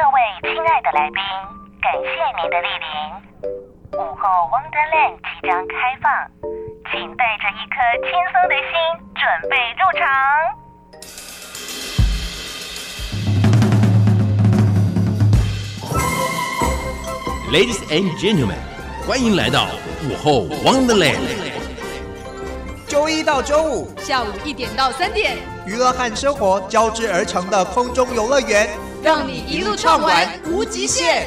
各位亲爱的来宾，感谢您的莅临。午后 Wonderland 即将开放，请带着一颗轻松的心准备入场。Ladies and gentlemen，欢迎来到午后 Wonderland。周一到周五下午一点到三点，娱乐和生活交织而成的空中游乐园，让你一路畅玩无极限。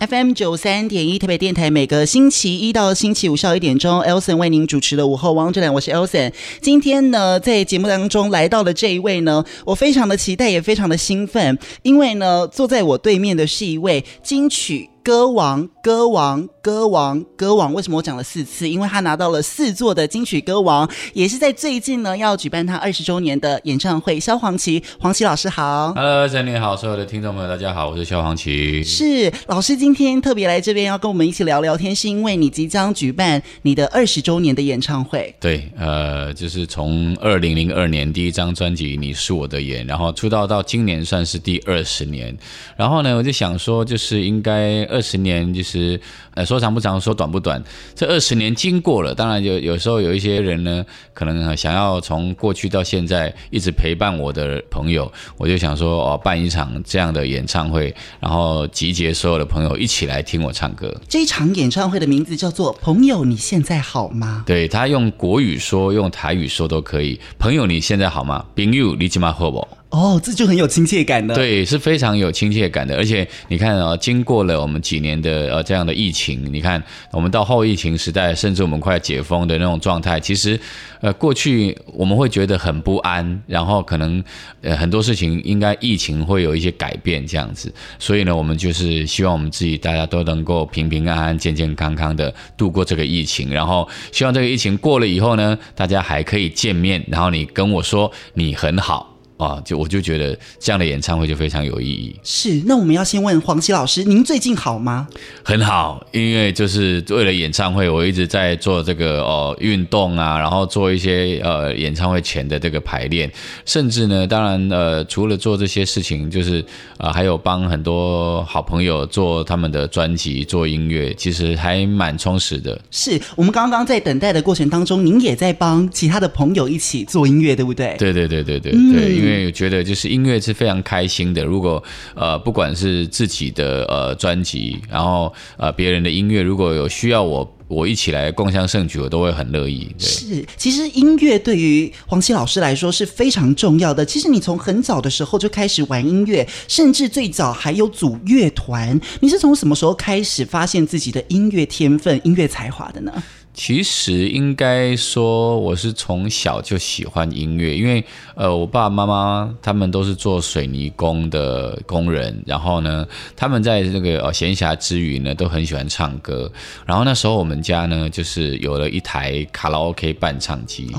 FM 九三点一特别电台，每个星期一到星期五下午一点钟，Elson 为您主持的午后汪志亮我是 Elson。今天呢，在节目当中来到的这一位呢，我非常的期待，也非常的兴奋，因为呢，坐在我对面的是一位金曲。歌王，歌王，歌王，歌王，为什么我讲了四次？因为他拿到了四座的金曲歌王，也是在最近呢要举办他二十周年的演唱会。萧煌奇，黄奇老师好，Hello，大家好，所有的听众朋友大家好，我是萧煌奇。是老师今天特别来这边要跟我们一起聊聊天，是因为你即将举办你的二十周年的演唱会。对，呃，就是从二零零二年第一张专辑《你是我的眼》，然后出道到今年算是第二十年。然后呢，我就想说，就是应该。二十年就是，呃，说长不长，说短不短。这二十年经过了，当然有有时候有一些人呢，可能想要从过去到现在一直陪伴我的朋友，我就想说，哦，办一场这样的演唱会，然后集结所有的朋友一起来听我唱歌。这一场演唱会的名字叫做《朋友，你现在好吗》？对，他用国语说，用台语说都可以。朋友，你现在好吗？朋友，你今嘛好不？哦，这就很有亲切感的。对，是非常有亲切感的。而且你看啊、哦，经过了我们几年的呃这样的疫情，你看我们到后疫情时代，甚至我们快解封的那种状态，其实呃过去我们会觉得很不安，然后可能呃很多事情应该疫情会有一些改变这样子。所以呢，我们就是希望我们自己大家都能够平平安安、健健康康的度过这个疫情，然后希望这个疫情过了以后呢，大家还可以见面，然后你跟我说你很好。啊，就我就觉得这样的演唱会就非常有意义。是，那我们要先问黄西老师，您最近好吗？很好，因为就是为了演唱会，我一直在做这个哦运动啊，然后做一些呃演唱会前的这个排练，甚至呢，当然呃除了做这些事情，就是啊、呃、还有帮很多好朋友做他们的专辑、做音乐，其实还蛮充实的。是我们刚刚在等待的过程当中，您也在帮其他的朋友一起做音乐，对不对？对对对对对对。嗯因为我觉得就是音乐是非常开心的。如果呃不管是自己的呃专辑，然后呃别人的音乐，如果有需要我我一起来共襄盛举，我都会很乐意。是，其实音乐对于黄西老师来说是非常重要的。其实你从很早的时候就开始玩音乐，甚至最早还有组乐团。你是从什么时候开始发现自己的音乐天分、音乐才华的呢？其实应该说，我是从小就喜欢音乐，因为呃，我爸爸妈妈他们都是做水泥工的工人，然后呢，他们在这个呃闲暇之余呢，都很喜欢唱歌。然后那时候我们家呢，就是有了一台卡拉 OK 伴唱机。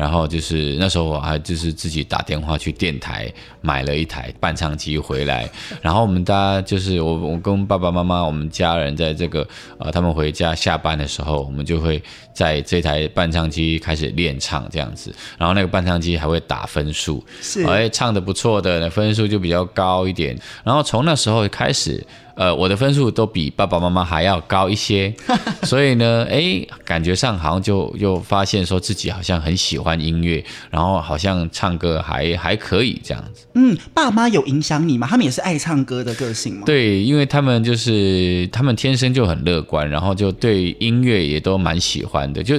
然后就是那时候我还就是自己打电话去电台买了一台伴唱机回来，然后我们大家就是我我跟爸爸妈妈我们家人在这个呃他们回家下班的时候，我们就会在这台伴唱机开始练唱这样子，然后那个伴唱机还会打分数，是。哎唱的不错的那分数就比较高一点，然后从那时候开始。呃，我的分数都比爸爸妈妈还要高一些，所以呢，哎，感觉上好像就又发现说自己好像很喜欢音乐，然后好像唱歌还还可以这样子。嗯，爸妈有影响你吗？他们也是爱唱歌的个性吗？对，因为他们就是他们天生就很乐观，然后就对音乐也都蛮喜欢的，就。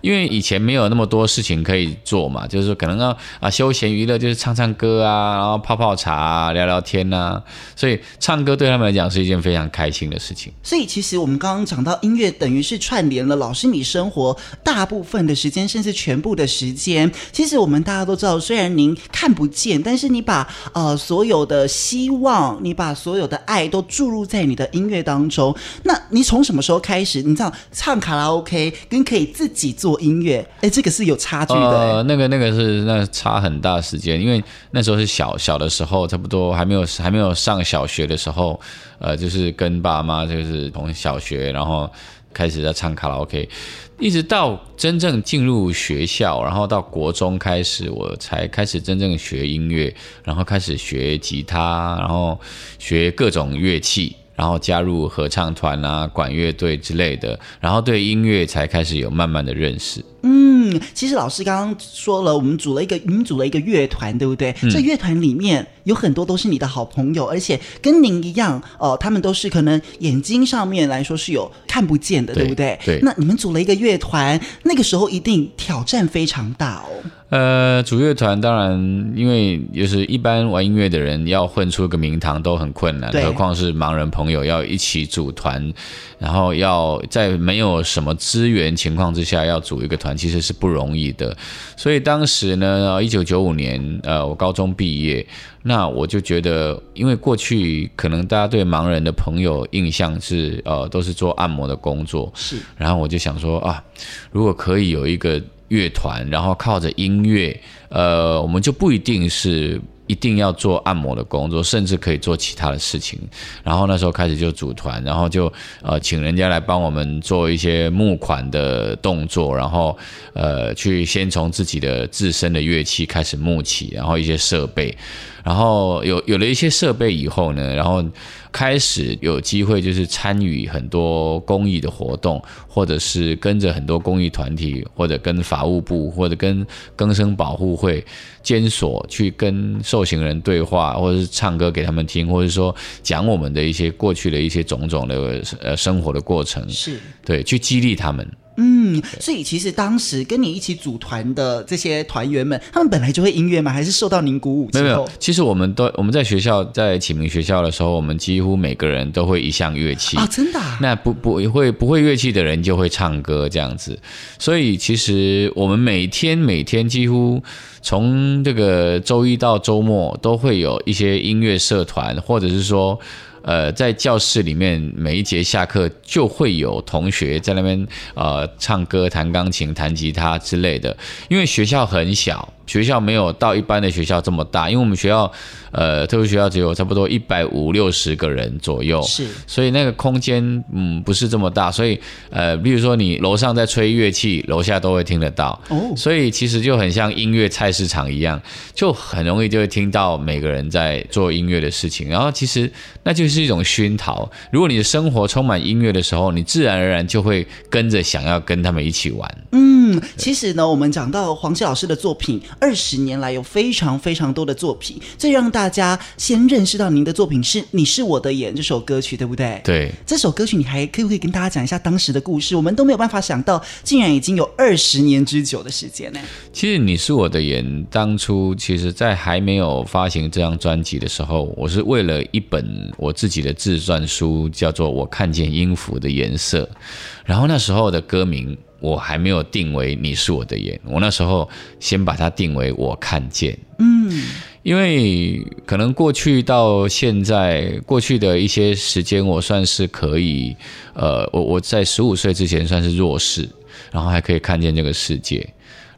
因为以前没有那么多事情可以做嘛，就是可能要啊休闲娱乐就是唱唱歌啊，然后泡泡茶，聊聊天啊，所以唱歌对他们来讲是一件非常开心的事情。所以其实我们刚刚讲到音乐，等于是串联了老师你生活大部分的时间，甚至全部的时间。其实我们大家都知道，虽然您看不见，但是你把呃所有的希望，你把所有的爱都注入在你的音乐当中。那你从什么时候开始？你知道唱卡拉 OK 跟可以自己做。做音乐，哎，这个是有差距的。呃，那个那个是那差很大时间，因为那时候是小小的时候，差不多还没有还没有上小学的时候，呃，就是跟爸妈就是从小学，然后开始在唱卡拉 OK，一直到真正进入学校，然后到国中开始，我才开始真正学音乐，然后开始学吉他，然后学各种乐器。然后加入合唱团啊、管乐队之类的，然后对音乐才开始有慢慢的认识。嗯，其实老师刚刚说了，我们组了一个，你们组了一个乐团，对不对？嗯、这乐团里面有很多都是你的好朋友，而且跟您一样，哦、呃，他们都是可能眼睛上面来说是有看不见的，对，对不对？对。那你们组了一个乐团，那个时候一定挑战非常大哦。呃，组乐团当然，因为就是一般玩音乐的人要混出一个名堂都很困难，何况是盲人朋友要一起组团，然后要在没有什么资源情况之下要组一个团，其实是不容易的。所以当时呢，一九九五年，呃，我高中毕业，那我就觉得，因为过去可能大家对盲人的朋友印象是，呃，都是做按摩的工作，是，然后我就想说啊，如果可以有一个。乐团，然后靠着音乐，呃，我们就不一定是一定要做按摩的工作，甚至可以做其他的事情。然后那时候开始就组团，然后就呃请人家来帮我们做一些募款的动作，然后呃去先从自己的自身的乐器开始募起，然后一些设备，然后有有了一些设备以后呢，然后。开始有机会就是参与很多公益的活动，或者是跟着很多公益团体，或者跟法务部，或者跟更生保护会、监所去跟受刑人对话，或者是唱歌给他们听，或者说讲我们的一些过去的一些种种的呃生活的过程，是对，去激励他们。嗯，所以其实当时跟你一起组团的这些团员们，他们本来就会音乐吗？还是受到您鼓舞？没有，没有，其实我们都我们在学校在启明学校的时候，我们几乎每个人都会一项乐器啊，真的啊。那不不会不会乐器的人就会唱歌这样子，所以其实我们每天每天几乎从这个周一到周末都会有一些音乐社团，或者是说。呃，在教室里面，每一节下课就会有同学在那边呃唱歌、弹钢琴、弹吉他之类的，因为学校很小。学校没有到一般的学校这么大，因为我们学校，呃，特殊学校只有差不多一百五六十个人左右，是，所以那个空间，嗯，不是这么大，所以，呃，比如说你楼上在吹乐器，楼下都会听得到，哦，所以其实就很像音乐菜市场一样，就很容易就会听到每个人在做音乐的事情，然后其实那就是一种熏陶，如果你的生活充满音乐的时候，你自然而然就会跟着想要跟他们一起玩，嗯，其实呢，我们讲到黄玠老师的作品。二十年来有非常非常多的作品，最让大家先认识到您的作品是《你是我的眼》这首歌曲，对不对？对，这首歌曲你还可不可以跟大家讲一下当时的故事？我们都没有办法想到，竟然已经有二十年之久的时间呢。其实《你是我的眼》当初其实在还没有发行这张专辑的时候，我是为了一本我自己的自传书，叫做《我看见音符的颜色》，然后那时候的歌名。我还没有定为你是我的眼，我那时候先把它定为我看见。嗯，因为可能过去到现在，过去的一些时间，我算是可以，呃，我我在十五岁之前算是弱势，然后还可以看见这个世界。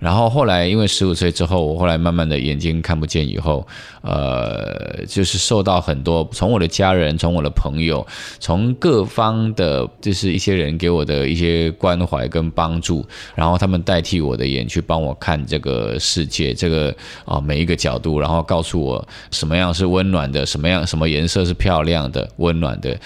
然后后来，因为十五岁之后，我后来慢慢的眼睛看不见以后，呃，就是受到很多从我的家人、从我的朋友、从各方的，就是一些人给我的一些关怀跟帮助，然后他们代替我的眼去帮我看这个世界，这个啊、每一个角度，然后告诉我什么样是温暖的，什么样什么颜色是漂亮的、温暖的。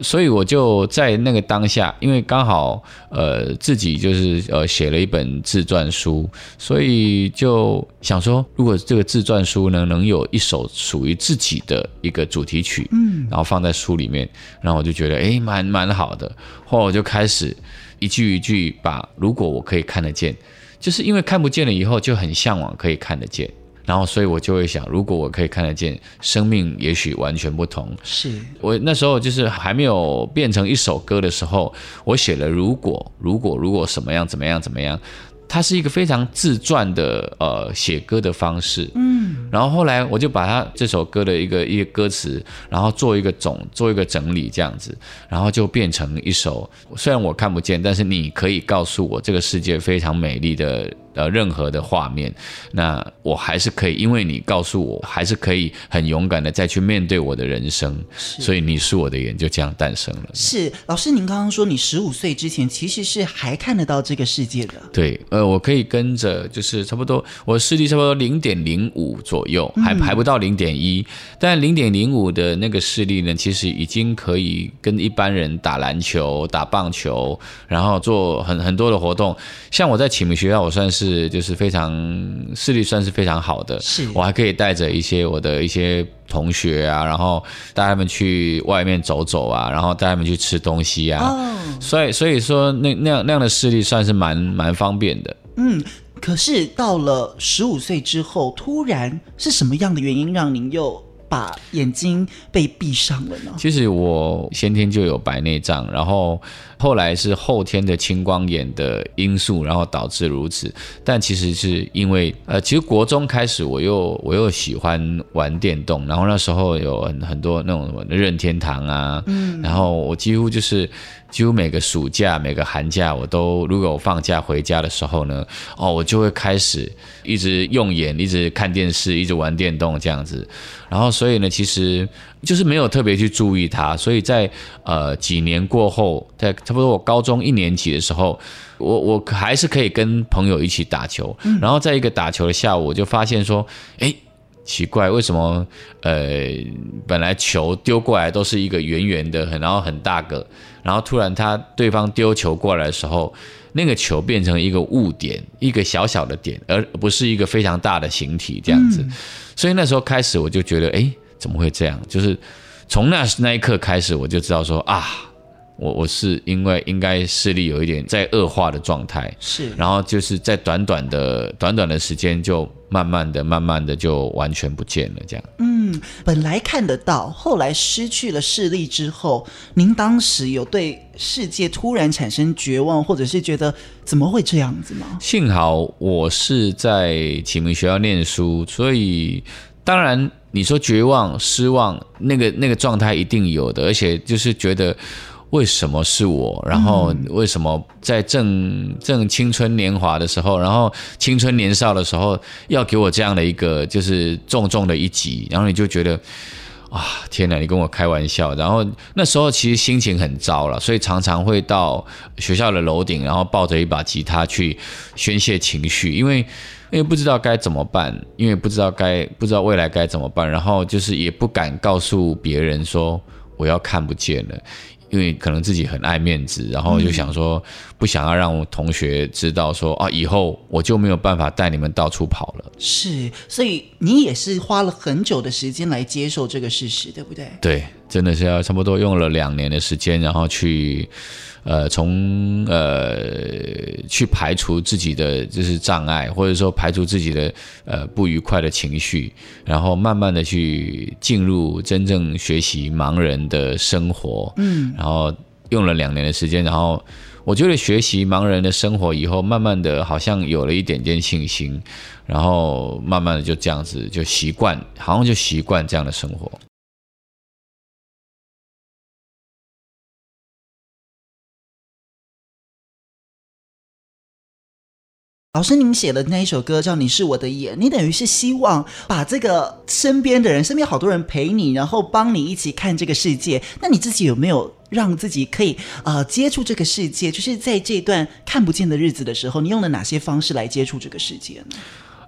所以我就在那个当下，因为刚好呃自己就是呃写了一本自传书，所以就想说，如果这个自传书呢能有一首属于自己的一个主题曲，嗯，然后放在书里面，然后我就觉得哎蛮蛮好的，后来我就开始一句一句把如果我可以看得见，就是因为看不见了以后就很向往可以看得见。然后，所以我就会想，如果我可以看得见，生命也许完全不同。是我那时候就是还没有变成一首歌的时候，我写了如果，如果，如果什么样，怎么样，怎么样。它是一个非常自传的呃写歌的方式，嗯，然后后来我就把它这首歌的一个一个歌词，然后做一个总做一个整理这样子，然后就变成一首虽然我看不见，但是你可以告诉我这个世界非常美丽的。呃任何的画面，那我还是可以，因为你告诉我，还是可以很勇敢的再去面对我的人生。所以你是我的眼就这样诞生了。是老师，您刚刚说你十五岁之前其实是还看得到这个世界的。对，呃，我可以跟着，就是差不多我视力差不多零点零五左右，还还不到零点一，但零点零五的那个视力呢，其实已经可以跟一般人打篮球、打棒球，然后做很很多的活动。像我在启明学校，我算是就是非常视力算是非常好的，是我还可以带着一些我的一些同学啊，然后带他们去外面走走啊，然后带他们去吃东西啊。哦，所以所以说那那样那样的视力算是蛮蛮方便的。嗯，可是到了十五岁之后，突然是什么样的原因让您又？把眼睛被闭上了呢？其实我先天就有白内障，然后后来是后天的青光眼的因素，然后导致如此。但其实是因为呃，其实国中开始我又我又喜欢玩电动，然后那时候有很很多那种什么任天堂啊，嗯，然后我几乎就是。几乎每个暑假、每个寒假，我都如果我放假回家的时候呢，哦，我就会开始一直用眼，一直看电视，一直玩电动这样子。然后，所以呢，其实就是没有特别去注意它。所以在呃几年过后，在差不多我高中一年级的时候，我我还是可以跟朋友一起打球。然后在一个打球的下午，我就发现说，哎。奇怪，为什么呃，本来球丢过来都是一个圆圆的，很然后很大个，然后突然他对方丢球过来的时候，那个球变成一个雾点，一个小小的点，而不是一个非常大的形体这样子。嗯、所以那时候开始我就觉得，哎，怎么会这样？就是从那那一刻开始，我就知道说啊。我我是因为应该视力有一点在恶化的状态，是，然后就是在短短的短短的时间就慢慢的慢慢的就完全不见了，这样。嗯，本来看得到，后来失去了视力之后，您当时有对世界突然产生绝望，或者是觉得怎么会这样子吗？幸好我是在启明学校念书，所以当然你说绝望、失望，那个那个状态一定有的，而且就是觉得。为什么是我？然后为什么在正正青春年华的时候，然后青春年少的时候，要给我这样的一个就是重重的一击？然后你就觉得啊，天哪！你跟我开玩笑。然后那时候其实心情很糟了，所以常常会到学校的楼顶，然后抱着一把吉他去宣泄情绪，因为因为不知道该怎么办，因为不知道该不知道未来该怎么办，然后就是也不敢告诉别人说我要看不见了。因为可能自己很爱面子，然后就想说不想要让我同学知道说啊，以后我就没有办法带你们到处跑了。是，所以你也是花了很久的时间来接受这个事实，对不对？对，真的是要差不多用了两年的时间，然后去。呃，从呃去排除自己的就是障碍，或者说排除自己的呃不愉快的情绪，然后慢慢的去进入真正学习盲人的生活。嗯，然后用了两年的时间，然后我觉得学习盲人的生活以后，慢慢的好像有了一点点信心，然后慢慢的就这样子就习惯，好像就习惯这样的生活。老师，您写的那一首歌叫《你是我的眼》，你等于是希望把这个身边的人，身边好多人陪你，然后帮你一起看这个世界。那你自己有没有让自己可以呃接触这个世界？就是在这段看不见的日子的时候，你用了哪些方式来接触这个世界呢？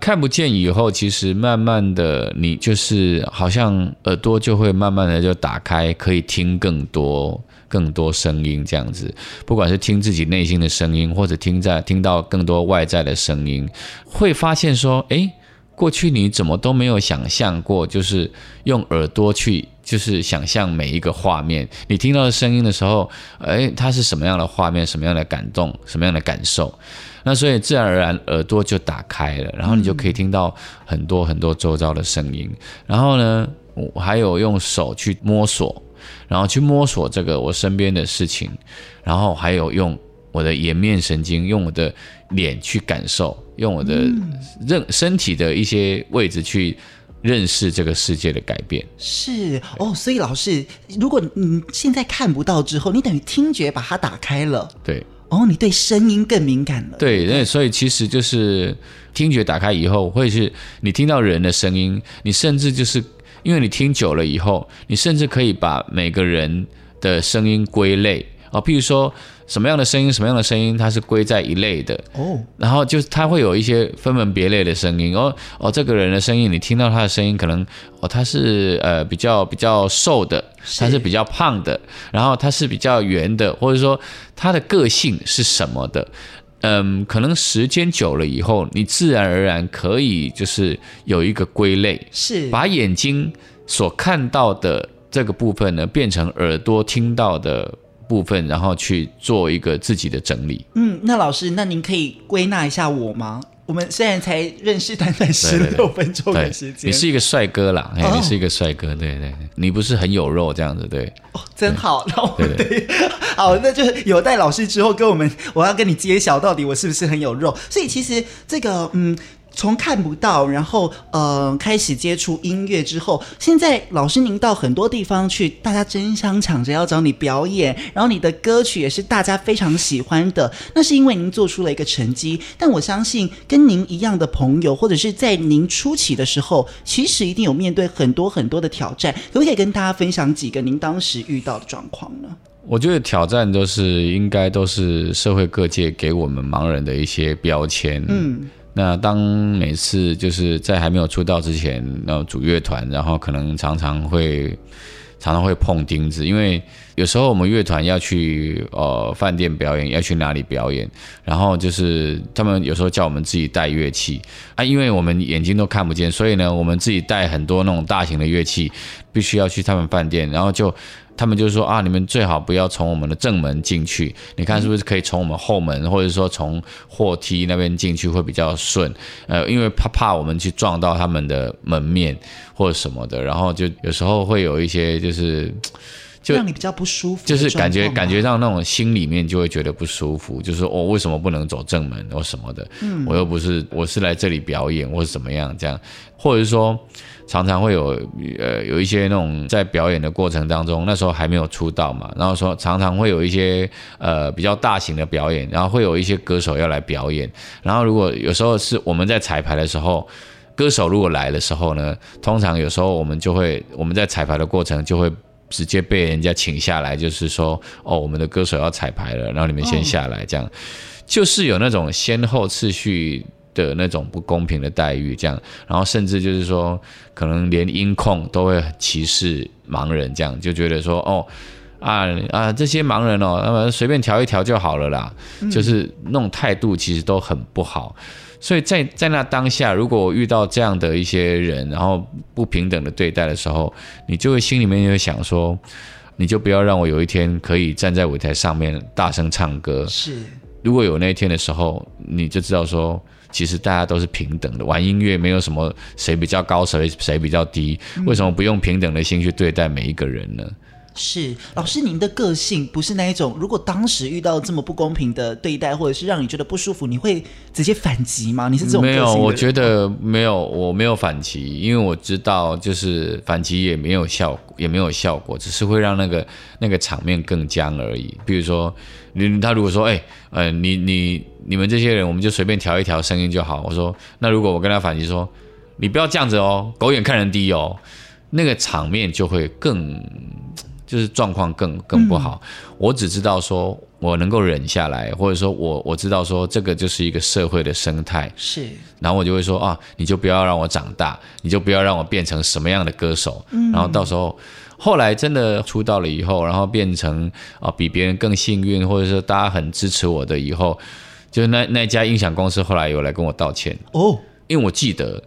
看不见以后，其实慢慢的，你就是好像耳朵就会慢慢的就打开，可以听更多。更多声音这样子，不管是听自己内心的声音，或者听在听到更多外在的声音，会发现说，诶，过去你怎么都没有想象过，就是用耳朵去，就是想象每一个画面。你听到的声音的时候，诶，它是什么样的画面，什么样的感动，什么样的感受？那所以自然而然耳朵就打开了，然后你就可以听到很多很多周遭的声音。然后呢，还有用手去摸索。然后去摸索这个我身边的事情，然后还有用我的颜面神经，用我的脸去感受，用我的认身体的一些位置去认识这个世界的改变。是哦，所以老师，如果你现在看不到之后，你等于听觉把它打开了。对。哦，你对声音更敏感了。对，那所以其实就是听觉打开以后，会是你听到人的声音，你甚至就是因为你听久了以后，你甚至可以把每个人的声音归类啊，譬如说。什么样的声音，什么样的声音，它是归在一类的哦。然后就是它会有一些分门别类的声音哦哦，这个人的声音，你听到他的声音，可能哦他是呃比较比较瘦的，他是比较胖的，然后他是比较圆的，或者说他的个性是什么的，嗯，可能时间久了以后，你自然而然可以就是有一个归类，是把眼睛所看到的这个部分呢，变成耳朵听到的。部分，然后去做一个自己的整理。嗯，那老师，那您可以归纳一下我吗？我们虽然才认识短短十六分钟的时间，你是一个帅哥啦，哦、你是一个帅哥，对对，你不是很有肉这样子，对。哦，真好，那我们对，对，对，好，那就是有待老师之后跟我们，我要跟你揭晓到底我是不是很有肉。所以其实这个，嗯。从看不到，然后呃开始接触音乐之后，现在老师您到很多地方去，大家争相抢着要找你表演，然后你的歌曲也是大家非常喜欢的，那是因为您做出了一个成绩。但我相信跟您一样的朋友，或者是在您初期的时候，其实一定有面对很多很多的挑战，可不可以跟大家分享几个您当时遇到的状况呢？我觉得挑战都是应该都是社会各界给我们盲人的一些标签，嗯。那当每次就是在还没有出道之前，然后组乐团，然后可能常常会常常会碰钉子，因为有时候我们乐团要去呃饭店表演，要去哪里表演，然后就是他们有时候叫我们自己带乐器啊，因为我们眼睛都看不见，所以呢，我们自己带很多那种大型的乐器，必须要去他们饭店，然后就。他们就说啊，你们最好不要从我们的正门进去，你看是不是可以从我们后门，或者说从货梯那边进去会比较顺？呃，因为怕怕我们去撞到他们的门面或者什么的，然后就有时候会有一些就是就让你比较不舒服，就是感觉感觉到那种心里面就会觉得不舒服，就是我哦，为什么不能走正门或什么的？嗯，我又不是我是来这里表演或者怎么样这样，或者是说。常常会有呃有一些那种在表演的过程当中，那时候还没有出道嘛，然后说常常会有一些呃比较大型的表演，然后会有一些歌手要来表演，然后如果有时候是我们在彩排的时候，歌手如果来的时候呢，通常有时候我们就会我们在彩排的过程就会直接被人家请下来，就是说哦我们的歌手要彩排了，然后你们先下来，这样就是有那种先后次序。的那种不公平的待遇，这样，然后甚至就是说，可能连音控都会歧视盲人，这样就觉得说，哦，啊啊，这些盲人哦，那么随便调一调就好了啦，就是那种态度其实都很不好。所以在在那当下，如果我遇到这样的一些人，然后不平等的对待的时候，你就会心里面就会想说，你就不要让我有一天可以站在舞台上面大声唱歌。是，如果有那一天的时候，你就知道说。其实大家都是平等的，玩音乐没有什么谁比较高，谁谁比较低，为什么不用平等的心去对待每一个人呢？是老师，您的个性不是那一种，如果当时遇到这么不公平的对待，或者是让你觉得不舒服，你会直接反击吗？你是这种？没有，我觉得没有，我没有反击，因为我知道就是反击也没有效果，也没有效果，只是会让那个那个场面更僵而已。比如说，你他如果说，哎，呃，你你你们这些人，我们就随便调一调声音就好。我说，那如果我跟他反击说，你不要这样子哦，狗眼看人低哦，那个场面就会更。就是状况更更不好，嗯，我只知道说我能够忍下来，或者说我我知道说这个就是一个社会的生态，是，然后我就会说啊，你就不要让我长大，你就不要让我变成什么样的歌手，嗯，然后到时候后来真的出道了以后，然后变成啊比别人更幸运，或者说大家很支持我的以后，就是那那家音响公司后来有来跟我道歉哦，因为我记得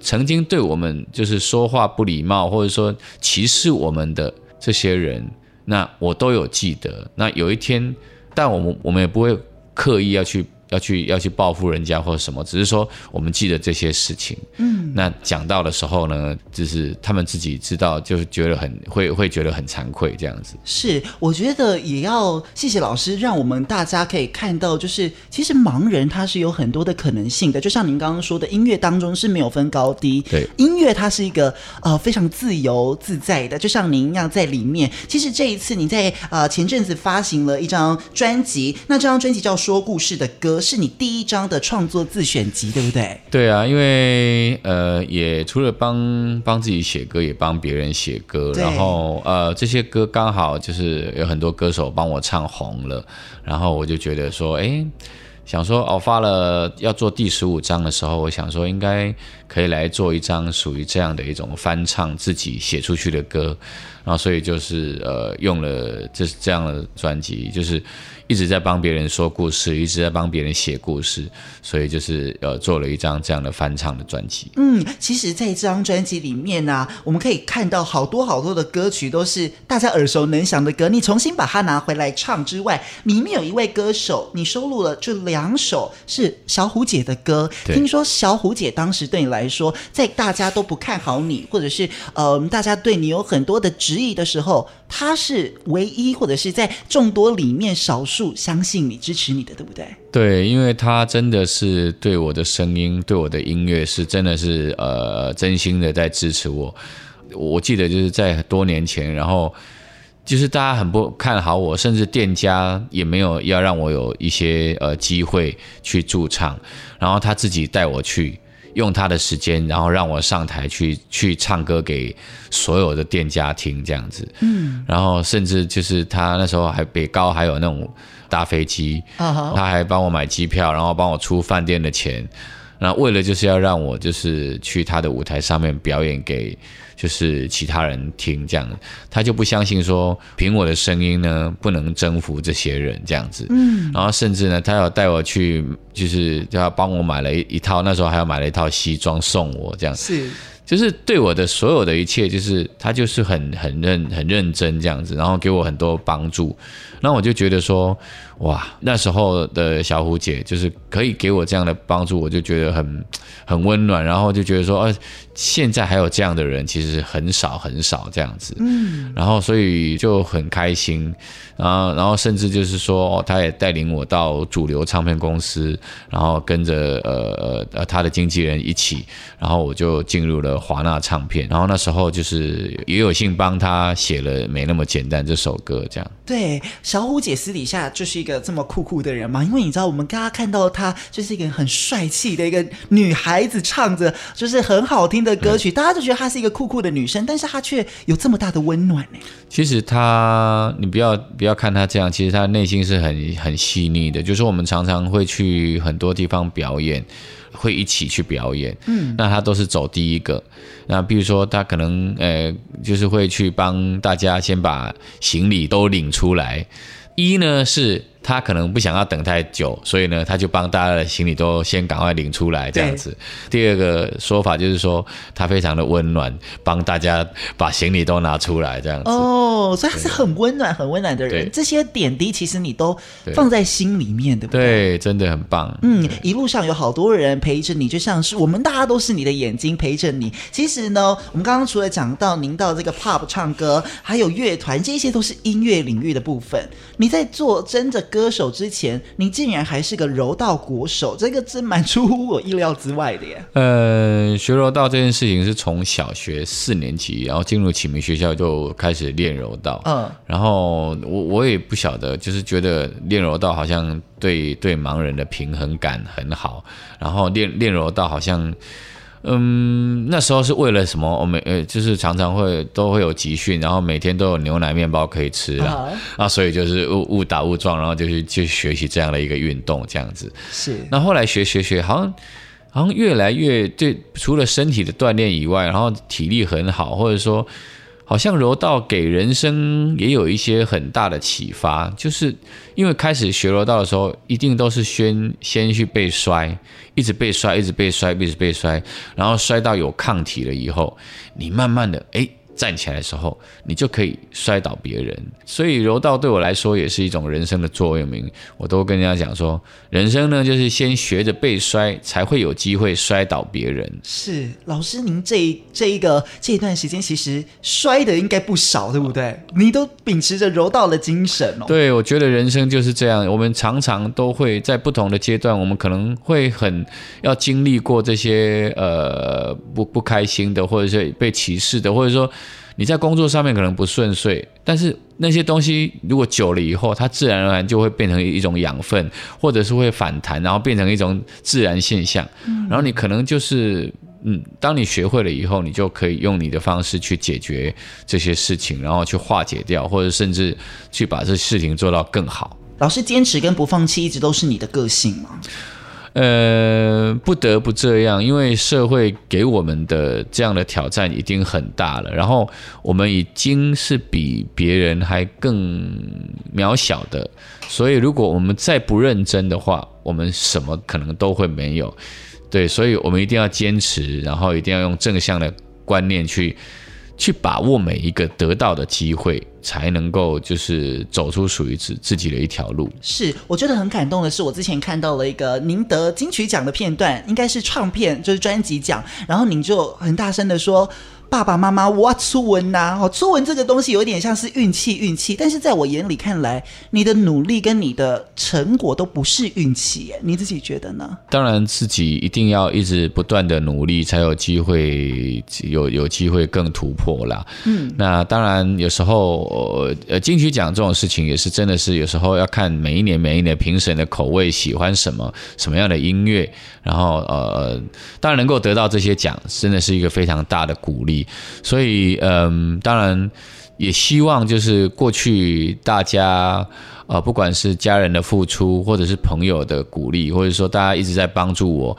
曾经对我们就是说话不礼貌，或者说歧视我们的。这些人，那我都有记得。那有一天，但我们我们也不会刻意要去要去要去报复人家或者什么，只是说我们记得这些事情。嗯，那讲到的时候呢，就是他们自己知道，就是觉得很会会觉得很惭愧这样子。是，我觉得也要谢谢老师，让我们大家可以看到，就是其实盲人他是有很多的可能性的。就像您刚刚说的，音乐当中是没有分高低，对，音乐它是一个呃非常自由自在的，就像您一样在里面。其实这一次你在呃前阵子发行了一张专辑，那这张专辑叫《说故事的歌》。是你第一张的创作自选集，对不对？对啊，因为呃，也除了帮帮自己写歌，也帮别人写歌，然后呃，这些歌刚好就是有很多歌手帮我唱红了，然后我就觉得说，哎，想说哦，发了要做第十五章的时候，我想说应该可以来做一张属于这样的一种翻唱自己写出去的歌，然后所以就是呃，用了这这样的专辑，就是。一直在帮别人说故事，一直在帮别人写故事，所以就是呃做了一张这样的翻唱的专辑。嗯，其实，在这张专辑里面呢、啊，我们可以看到好多好多的歌曲都是大家耳熟能详的歌。你重新把它拿回来唱之外，里面有一位歌手，你收录了这两首是小虎姐的歌。听说小虎姐当时对你来说，在大家都不看好你，或者是呃大家对你有很多的质疑的时候，她是唯一，或者是在众多里面少相信你，支持你的，对不对？对，因为他真的是对我的声音，对我的音乐是真的是呃真心的在支持我。我记得就是在多年前，然后就是大家很不看好我，甚至店家也没有要让我有一些呃机会去驻唱，然后他自己带我去。用他的时间，然后让我上台去去唱歌给所有的店家听，这样子。嗯，然后甚至就是他那时候还北高还有那种搭飞机，他还帮我买机票，然后帮我出饭店的钱。那为了就是要让我就是去他的舞台上面表演给就是其他人听这样，他就不相信说凭我的声音呢不能征服这些人这样子，嗯，然后甚至呢他要带我去就是就要帮我买了一一套，那时候还要买了一套西装送我这样。子，是。就是对我的所有的一切，就是他就是很很认很认真这样子，然后给我很多帮助，那我就觉得说，哇，那时候的小虎姐就是可以给我这样的帮助，我就觉得很很温暖，然后就觉得说，呃，现在还有这样的人，其实很少很少这样子，嗯，然后所以就很开心，然后然后甚至就是说，哦，他也带领我到主流唱片公司，然后跟着呃呃他的经纪人一起，然后我就进入了。华纳唱片，然后那时候就是也有幸帮他写了《没那么简单》这首歌，这样。对，小虎姐私底下就是一个这么酷酷的人嘛，因为你知道，我们刚刚看到她就是一个很帅气的一个女孩子，唱着就是很好听的歌曲，嗯、大家就觉得她是一个酷酷的女生，但是她却有这么大的温暖呢。其实她，你不要不要看她这样，其实她内心是很很细腻的。就是我们常常会去很多地方表演。会一起去表演，嗯，那他都是走第一个。那比如说他可能呃，就是会去帮大家先把行李都领出来。一呢是。他可能不想要等太久，所以呢，他就帮大家的行李都先赶快领出来，这样子。第二个说法就是说，他非常的温暖，帮大家把行李都拿出来，这样子。哦，所以他是很温暖、很温暖的人。这些点滴其实你都放在心里面，对不对？对，真的很棒。嗯，一路上有好多人陪着你，就像是我们大家都是你的眼睛陪着你。其实呢，我们刚刚除了讲到您到这个 pop 唱歌，还有乐团，这些都是音乐领域的部分。你在做真的。歌手之前，你竟然还是个柔道国手，这个真蛮出乎我意料之外的耶。呃，学柔道这件事情是从小学四年级，然后进入启明学校就开始练柔道。嗯，然后我我也不晓得，就是觉得练柔道好像对对盲人的平衡感很好，然后练练柔道好像。嗯，那时候是为了什么？我们呃，就是常常会都会有集训，然后每天都有牛奶面包可以吃啊，啊，所以就是误误打误撞，然后就去去学习这样的一个运动，这样子。是。那后来学学学，好像好像越来越对，除了身体的锻炼以外，然后体力很好，或者说。好像柔道给人生也有一些很大的启发，就是因为开始学柔道的时候，一定都是先先去被摔，一直被摔，一直被摔，一直被摔，然后摔到有抗体了以后，你慢慢的，哎，站起来的时候，你就可以摔倒别人。所以柔道对我来说也是一种人生的座右铭。我都跟人家讲说，人生呢就是先学着被摔，才会有机会摔倒别人。是老师，您这这一个这一段时间其实摔的应该不少，对不对？你都秉持着柔道的精神哦。对，我觉得人生就是这样。我们常常都会在不同的阶段，我们可能会很要经历过这些呃不不开心的，或者是被歧视的，或者说。你在工作上面可能不顺遂，但是那些东西如果久了以后，它自然而然就会变成一种养分，或者是会反弹，然后变成一种自然现象。然后你可能就是，嗯，当你学会了以后，你就可以用你的方式去解决这些事情，然后去化解掉，或者甚至去把这事情做到更好。老师坚持跟不放弃一直都是你的个性吗？呃，不得不这样，因为社会给我们的这样的挑战已经很大了，然后我们已经是比别人还更渺小的，所以如果我们再不认真的话，我们什么可能都会没有。对，所以我们一定要坚持，然后一定要用正向的观念去。去把握每一个得到的机会，才能够就是走出属于自自己的一条路。是，我觉得很感动的是，我之前看到了一个您得金曲奖的片段，应该是唱片，就是专辑奖，然后您就很大声的说。爸爸妈妈，我初吻呐！哦，初吻这个东西有点像是运气，运气。但是在我眼里看来，你的努力跟你的成果都不是运气，你自己觉得呢？当然，自己一定要一直不断的努力，才有机会有有机会更突破啦。嗯，那当然，有时候呃，金曲奖这种事情也是真的是有时候要看每一年每一年评审的口味，喜欢什么什么样的音乐，然后呃，当然能够得到这些奖，真的是一个非常大的鼓励。所以，嗯，当然也希望就是过去大家，呃，不管是家人的付出，或者是朋友的鼓励，或者说大家一直在帮助我，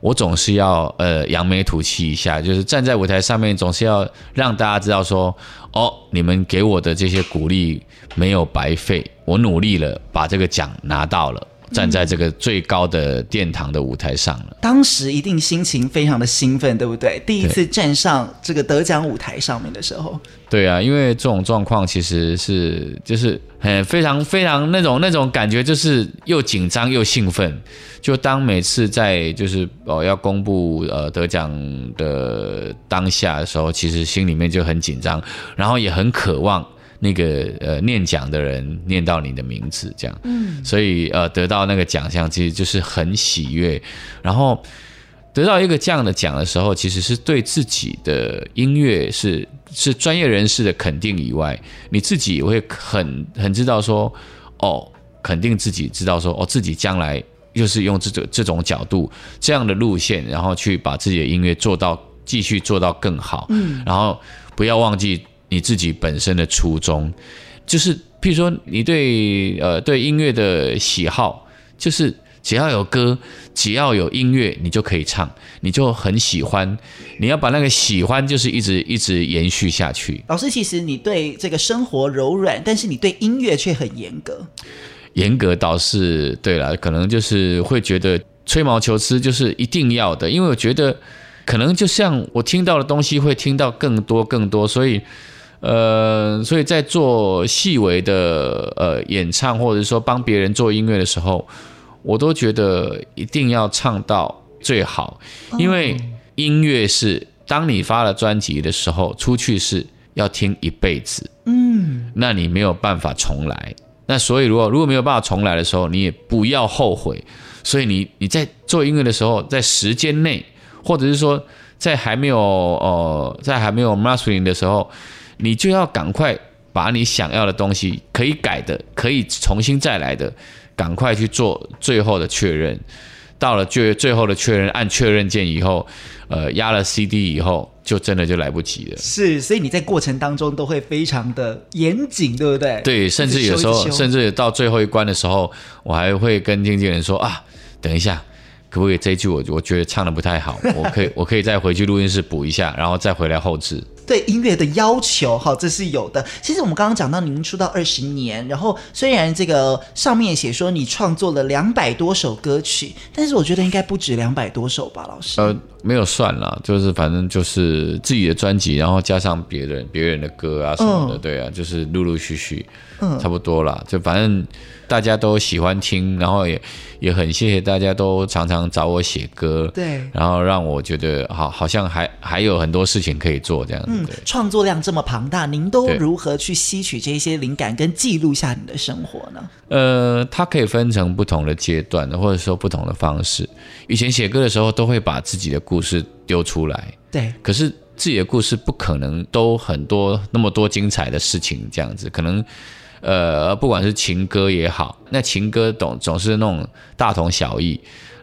我总是要呃扬眉吐气一下，就是站在舞台上面，总是要让大家知道说，哦，你们给我的这些鼓励没有白费，我努力了，把这个奖拿到了。站在这个最高的殿堂的舞台上了，嗯，当时一定心情非常的兴奋，对不对？第一次站上这个得奖舞台上面的时候，对啊，因为这种状况其实是就是很非常非常那种那种感觉，就是又紧张又兴奋。就当每次在就是哦要公布呃得奖的当下的时候，其实心里面就很紧张，然后也很渴望。那个呃，念奖的人念到你的名字，这样，嗯，所以呃，得到那个奖项其实就是很喜悦。然后得到一个这样的奖的时候，其实是对自己的音乐是是专业人士的肯定以外，你自己也会很很知道说，哦，肯定自己知道说，哦，自己将来就是用这种这种角度这样的路线，然后去把自己的音乐做到继续做到更好，嗯，然后不要忘记。你自己本身的初衷，就是譬如说，你对呃对音乐的喜好，就是只要有歌，只要有音乐，你就可以唱，你就很喜欢。你要把那个喜欢，就是一直一直延续下去。老师，其实你对这个生活柔软，但是你对音乐却很严格。严格倒是对了，可能就是会觉得吹毛求疵，就是一定要的，因为我觉得可能就像我听到的东西会听到更多更多，所以。呃，所以在做细微的呃演唱，或者说帮别人做音乐的时候，我都觉得一定要唱到最好，因为音乐是当你发了专辑的时候，出去是要听一辈子，嗯，那你没有办法重来。那所以如果如果没有办法重来的时候，你也不要后悔。所以你你在做音乐的时候，在时间内，或者是说在还没有呃在还没有 mastering 的时候。你就要赶快把你想要的东西可以改的、可以重新再来的，赶快去做最后的确认。到了最最后的确认，按确认键以后，呃，压了 CD 以后，就真的就来不及了。是，所以你在过程当中都会非常的严谨，对不对？对，甚至有时候，甚至到最后一关的时候，我还会跟经纪人说啊，等一下，可不可以这一句我我觉得唱的不太好，我可以我可以再回去录音室补一下，然后再回来后置。对音乐的要求，哈，这是有的。其实我们刚刚讲到您出道二十年，然后虽然这个上面写说你创作了两百多首歌曲，但是我觉得应该不止两百多首吧，老师？呃，没有算了，就是反正就是自己的专辑，然后加上别人别人的歌啊什么的，嗯、对啊，就是陆陆续续，嗯，差不多啦，就反正。大家都喜欢听，然后也也很谢谢大家都常常找我写歌，对，然后让我觉得好，好像还还有很多事情可以做这样子。嗯，创作量这么庞大，您都如何去吸取这些灵感跟记录下你的生活呢？呃，它可以分成不同的阶段，或者说不同的方式。以前写歌的时候，都会把自己的故事丢出来，对，可是自己的故事不可能都很多那么多精彩的事情这样子，可能。呃，不管是情歌也好，那情歌总总是那种大同小异。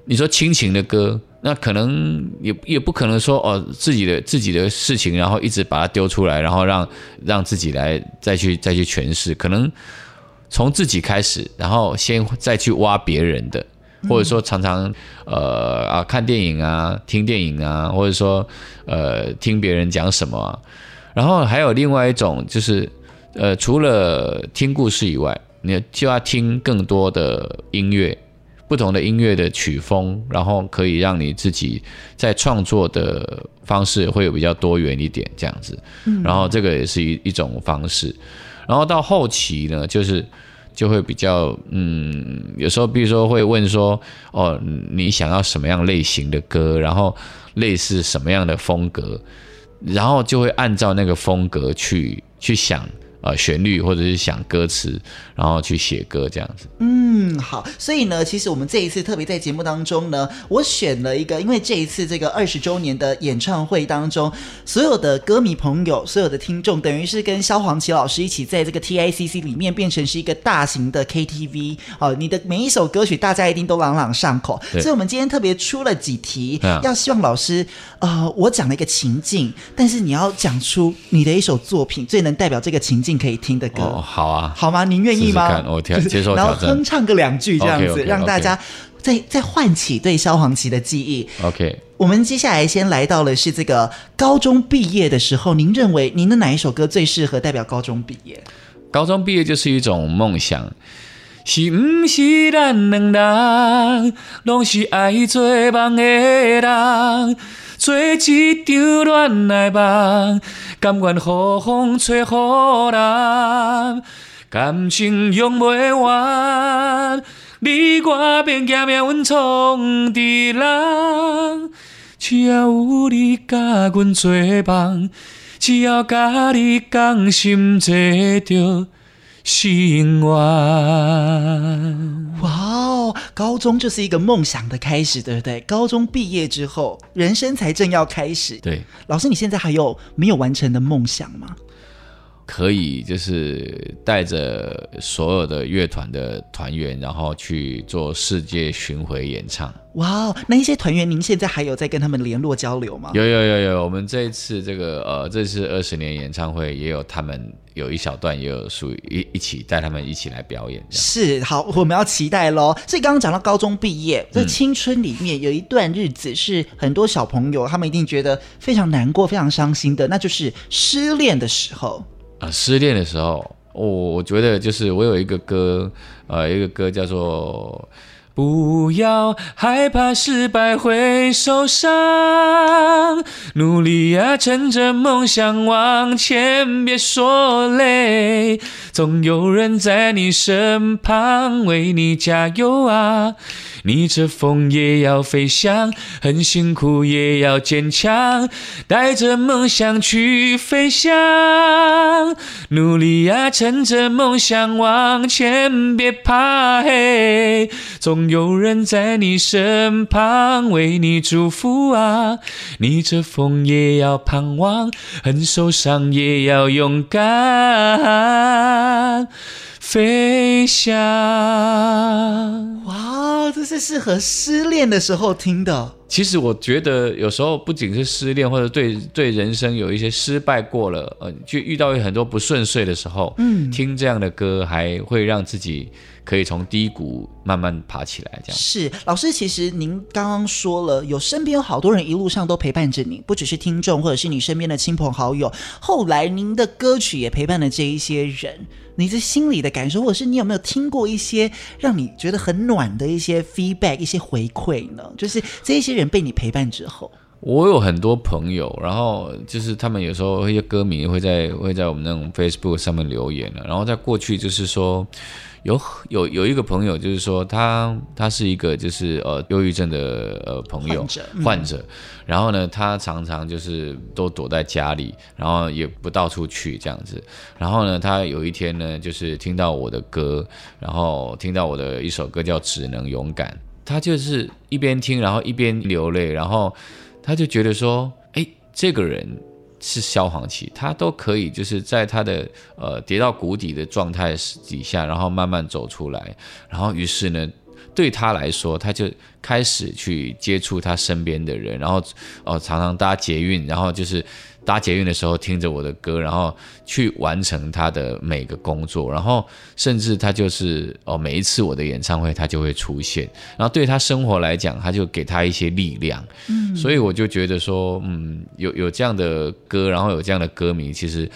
你说亲情的歌，那可能也也不可能说哦，自己的自己的事情，然后一直把它丢出来，然后让让自己来再去再去诠释。可能从自己开始，然后先再去挖别人的，或者说常常呃啊看电影啊，听电影啊，或者说呃听别人讲什么啊，然后还有另外一种就是。呃，除了听故事以外，你就要听更多的音乐，不同的音乐的曲风，然后可以让你自己在创作的方式会有比较多元一点这样子。然后这个也是一一种方式。然后到后期呢，就是就会比较，嗯，有时候比如说会问说，哦，你想要什么样类型的歌，然后类似什么样的风格，然后就会按照那个风格去去想。呃，旋律或者是想歌词，然后去写歌这样子。嗯，好。所以呢，其实我们这一次特别在节目当中呢，我选了一个，因为这一次这个二十周年的演唱会当中，所有的歌迷朋友、所有的听众，等于是跟萧煌奇老师一起在这个 TICC 里面变成是一个大型的 KTV。哦，你的每一首歌曲，大家一定都朗朗上口。所以，我们今天特别出了几题，要希望老师，呃，我讲了一个情境，但是你要讲出你的一首作品最能代表这个情境。可以听的歌，哦，好啊，好吗？您愿意吗？试试我接受然后哼唱个两句这样子，okay, okay, okay. 让大家再再唤起对萧煌奇的记忆。OK，我们接下来先来到的是这个高中毕业的时候，您认为您的哪一首歌最适合代表高中毕业？高中毕业就是一种梦想，是不是咱两人拢是爱做梦的人？做一场恋爱梦，甘愿予风吹予淋，感情用未完，你我免惊命运冲伫人，只要有你甲阮做伴，只要甲你同心坐着。心愿，哇哦！高中就是一个梦想的开始，对不对？高中毕业之后，人生才正要开始。对，老师，你现在还有没有完成的梦想吗？可以，就是带着所有的乐团的团员，然后去做世界巡回演唱。哇哦，那一些团员，您现在还有在跟他们联络交流吗？有有有有，我们这一次这个呃，这次二十年演唱会也有他们有一小段，也有属于一一起带他们一起来表演。是，好，我们要期待喽。所以刚刚讲到高中毕业，在青春里面有一段日子是很多小朋友他们一定觉得非常难过、非常伤心的，那就是失恋的时候。啊，失恋的时候，我、哦、我觉得就是我有一个歌，呃，一个歌叫做《不要害怕失败会受伤》，努力啊，趁着梦想往前，别说累，总有人在你身旁为你加油啊。逆着风也要飞翔，很辛苦也要坚强，带着梦想去飞翔，努力啊，趁着梦想往前，别怕黑，总有人在你身旁为你祝福啊！逆着风也要盼望，很受伤也要勇敢。飞翔，哇，这是适合失恋的时候听的。其实我觉得有时候不仅是失恋，或者对对人生有一些失败过了，呃，就遇到很多不顺遂的时候，嗯，听这样的歌还会让自己可以从低谷慢慢爬起来。这样是老师，其实您刚刚说了，有身边有好多人一路上都陪伴着你，不只是听众，或者是你身边的亲朋好友。后来您的歌曲也陪伴了这一些人。你这心里的感受，或者是你有没有听过一些让你觉得很暖的一些 feedback、一些回馈呢？就是这一些人被你陪伴之后，我有很多朋友，然后就是他们有时候一些歌迷会在会在我们那种 Facebook 上面留言了，然后在过去就是说。有有有一个朋友，就是说他他是一个就是呃忧郁症的呃朋友患者，患者，然后呢，他常常就是都躲在家里，然后也不到处去这样子，然后呢，他有一天呢，就是听到我的歌，然后听到我的一首歌叫《只能勇敢》，他就是一边听，然后一边流泪，然后他就觉得说，哎，这个人。是萧煌奇，他都可以就是在他的呃跌到谷底的状态底下，然后慢慢走出来，然后于是呢，对他来说，他就开始去接触他身边的人，然后哦、常常搭捷运，然后就是。搭捷运的时候听着我的歌，然后去完成他的每个工作，然后甚至他就是哦，每一次我的演唱会他就会出现，然后对他生活来讲，他就给他一些力量，嗯，所以我就觉得说，嗯，有有这样的歌，然后有这样的歌迷，其实。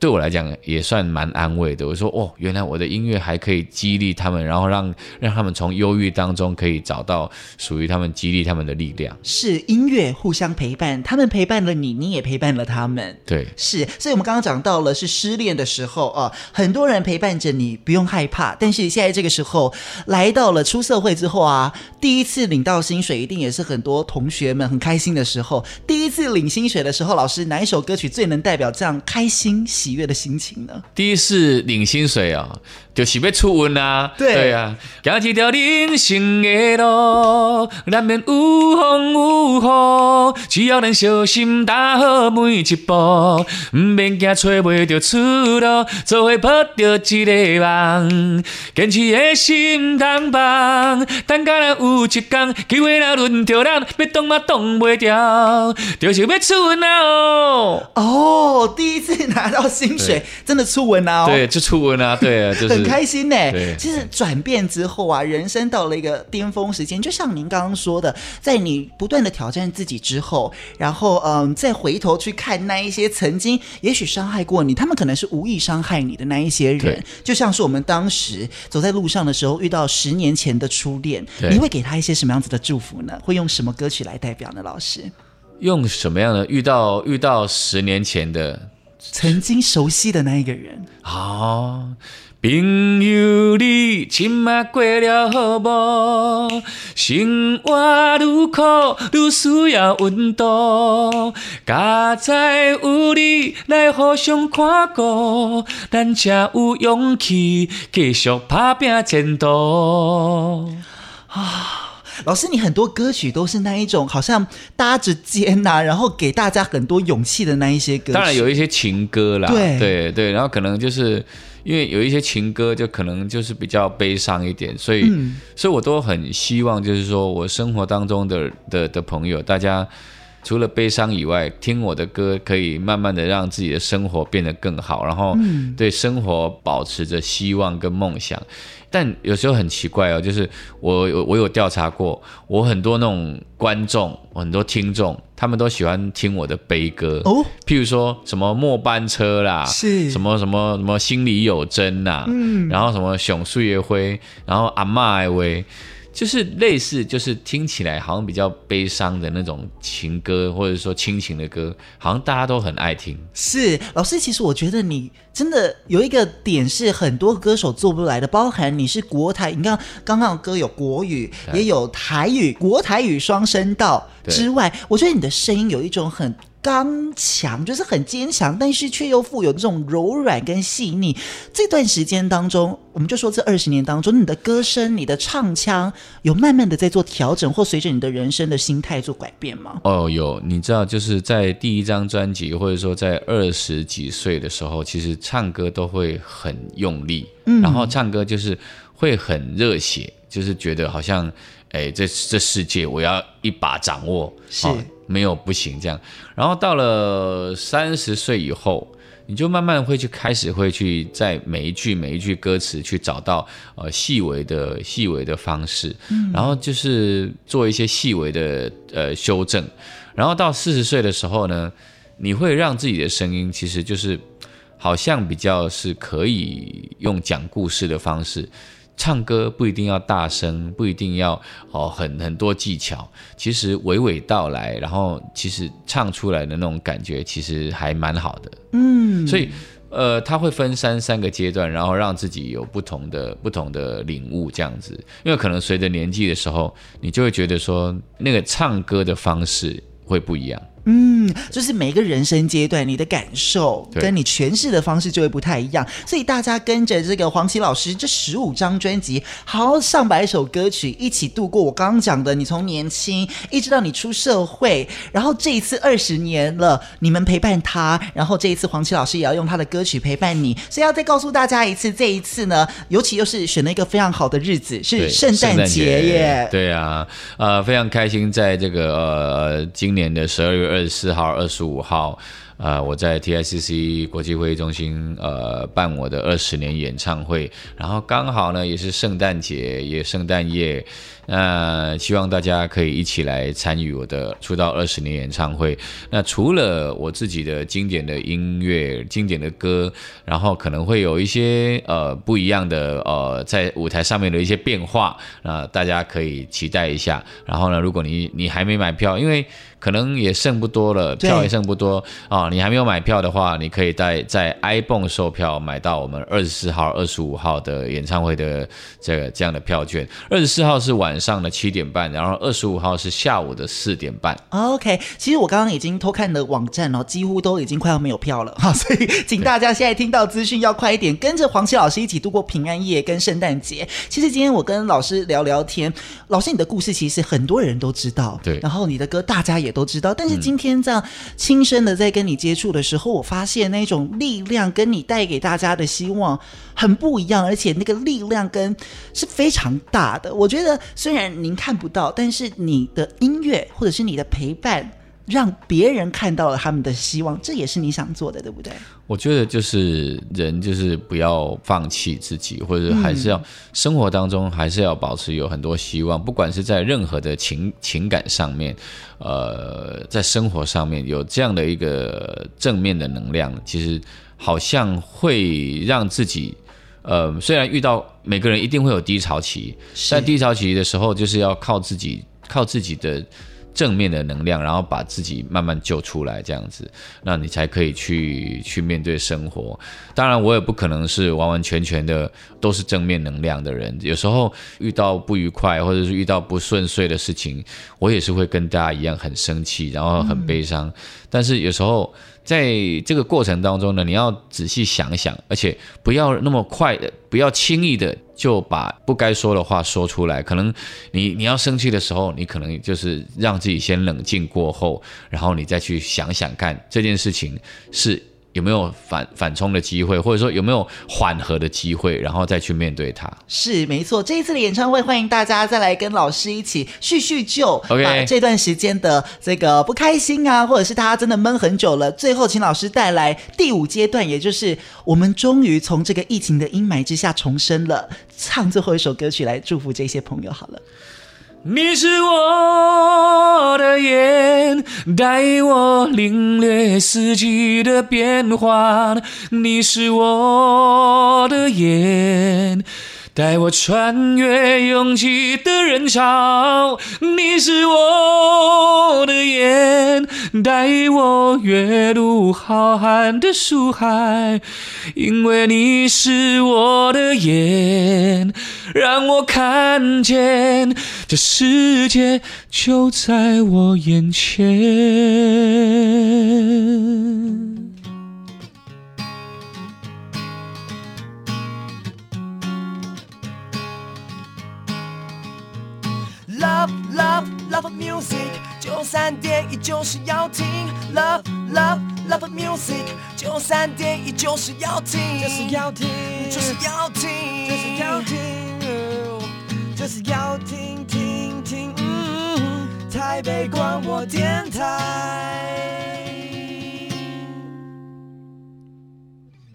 对我来讲也算蛮安慰的。我说哦，原来我的音乐还可以激励他们，然后让让他们从忧郁当中可以找到属于他们激励他们的力量。是音乐互相陪伴，他们陪伴了你，你也陪伴了他们。对，是。所以我们刚刚讲到了是失恋的时候啊，很多人陪伴着你，不用害怕。但是现在这个时候来到了出社会之后啊，第一次领到薪水，一定也是很多同学们很开心的时候。第一次领薪水的时候，老师哪一首歌曲最能代表这样开心喜？喜悦的心情呢？第一次领薪水啊、哦，就是要出运啊。对，对啊，走一条人生的路，难免有风有雨，只要能小心踏好每一步，毋免惊找袂到出路，做伙抱着一个梦，坚持的心通放，等甲咱有一天机会若轮到咱，要挡嘛挡袂掉，就是要出运啊！哦，哦，第一次拿到。薪水真的出文啊、哦！对，就出文啊！对啊，就是很开心呢。对，其实转变之后啊，人生到了一个巅峰时间，就像您刚刚说的，在你不断的挑战自己之后，然后嗯，再回头去看那一些曾经也许伤害过你，他们可能是无意伤害你的那一些人，就像是我们当时走在路上的时候遇到十年前的初恋，你会给他一些什么样子的祝福呢？会用什么歌曲来代表呢？老师，用什么样的？遇到遇到十年前的。曾经熟悉的那一个人啊、哦，朋友你今麦过了好无？生活愈苦愈需要温度，加在有你来互相看顾，咱才有勇气继续打拼前途 啊。老师，你很多歌曲都是那一种，好像搭着肩呐、啊，然后给大家很多勇气的那一些歌。当然有一些情歌啦，对对对，然后可能就是因为有一些情歌，就可能就是比较悲伤一点，所以、嗯、所以我都很希望，就是说我生活当中的的的朋友，大家除了悲伤以外，听我的歌可以慢慢的让自己的生活变得更好，然后对生活保持着希望跟梦想。但有时候很奇怪哦，就是我有我有调查过，我很多那种观众，很多听众，他们都喜欢听我的悲歌。哦，譬如说什么末班车啦，是。什么什么什么心里有针呐，嗯，然后什么熊树叶灰，然后阿妈爱薇。就是类似，就是听起来好像比较悲伤的那种情歌，或者说亲情的歌，好像大家都很爱听。是老师，其实我觉得你真的有一个点是很多歌手做不来的，包含你是国台，你看刚刚的歌有国语，也有台语，国台语双声道之外，我觉得你的声音有一种很刚强，就是很坚强，但是却又富有这种柔软跟细腻。这段时间当中。我们就说这二十年当中，你的歌声、你的唱腔有慢慢的在做调整，或随着你的人生的心态做改变吗？哦，有，你知道，就是在第一张专辑，或者说在二十几岁的时候，其实唱歌都会很用力，嗯，然后唱歌就是会很热血，就是觉得好像，哎，这这世界我要一把掌握，是，哦，没有不行这样。然后到了三十岁以后。你就慢慢会去开始会去在每一句每一句歌词去找到呃细微的细微的方式，嗯，然后就是做一些细微的呃修正，然后到四十岁的时候呢，你会让自己的声音其实就是好像比较是可以用讲故事的方式。唱歌不一定要大声，不一定要哦很很多技巧，其实娓娓道来，然后其实唱出来的那种感觉其实还蛮好的。嗯，所以呃，他会分三三个阶段，然后让自己有不同的不同的领悟这样子，因为可能随着年纪的时候，你就会觉得说那个唱歌的方式会不一样。嗯，就是每个人生阶段，你的感受跟你诠释的方式就会不太一样。所以大家跟着这个黄綺老师这十五张专辑，好上百首歌曲一起度过。我刚刚讲的，你从年轻一直到你出社会，然后这一次二十年了，你们陪伴他，然后这一次黄綺老师也要用他的歌曲陪伴你。所以要再告诉大家一次，这一次呢，尤其又是选了一个非常好的日子，是圣诞节耶。对啊，呃，非常开心，在这个呃今年的十二月。二十四号、二十五号，呃，我在 TICC 国际会议中心，呃，办我的二十年演唱会，然后刚好呢，也是圣诞节，也圣诞夜。那希望大家可以一起来参与我的出道二十年演唱会。那除了我自己的经典的音乐、经典的歌，然后可能会有一些呃不一样的呃在舞台上面的一些变化，那大家可以期待一下。然后呢，如果你你还没买票，因为可能也剩不多了，票也剩不多啊，你还没有买票的话，你可以在在 ibon 售票买到我们二十四号、二十五号的演唱会的这个这样的票券。二十四号是晚上的七点半，然后二十五号是下午的四点半。OK，其实我刚刚已经偷看的网站哦，几乎都已经快要没有票了哈，所以请大家现在听到资讯要快一点，跟着黄奇老师一起度过平安夜跟圣诞节。其实今天我跟老师聊聊天，老师你的故事其实很多人都知道，对，然后你的歌大家也都知道，但是今天这样亲身的在跟你接触的时候，我发现那种力量跟你带给大家的希望很不一样，而且那个力量跟是非常大的。我觉得虽然您看不到，但是你的音乐或者是你的陪伴，让别人看到了他们的希望，这也是你想做的，对不对？我觉得就是人就是不要放弃自己，或者还是要生活当中还是要保持有很多希望，不管是在任何的情情感上面，呃，在生活上面有这样的一个正面的能量，其实好像会让自己。呃，虽然遇到每个人一定会有低潮期，但低潮期的时候就是要靠自己，靠自己的正面的能量，然后把自己慢慢救出来，这样子，那你才可以去去面对生活。当然，我也不可能是完完全全的都是正面能量的人，有时候遇到不愉快或者是遇到不顺遂的事情，我也是会跟大家一样很生气，然后很悲伤。但是有时候。在这个过程当中呢，你要仔细想想，而且不要那么快的，不要轻易的就把不该说的话说出来。可能你你要生气的时候，你可能就是让自己先冷静过后，然后你再去想想看这件事情是。有没有反反冲的机会，或者说有没有缓和的机会，然后再去面对它？是没错，这一次的演唱会，欢迎大家再来跟老师一起叙叙旧.把这段时间的这个不开心啊，或者是大家真的闷很久了，最后请老师带来第五阶段，也就是我们终于从这个疫情的阴霾之下重生了，唱最后一首歌曲来祝福这些朋友好了。你是我的眼，带我领略四季的变化。你是我的眼。带我穿越拥挤的人潮，你是我的眼；带我阅读浩瀚的书海，因为你是我的眼，让我看见这世界就在我眼前。Love Love of Music，九三点一就是要听。Love Love Love Music，九三点一就是要听，就是要听，就是要听，就是要听，就是要听听听。台北广播电台。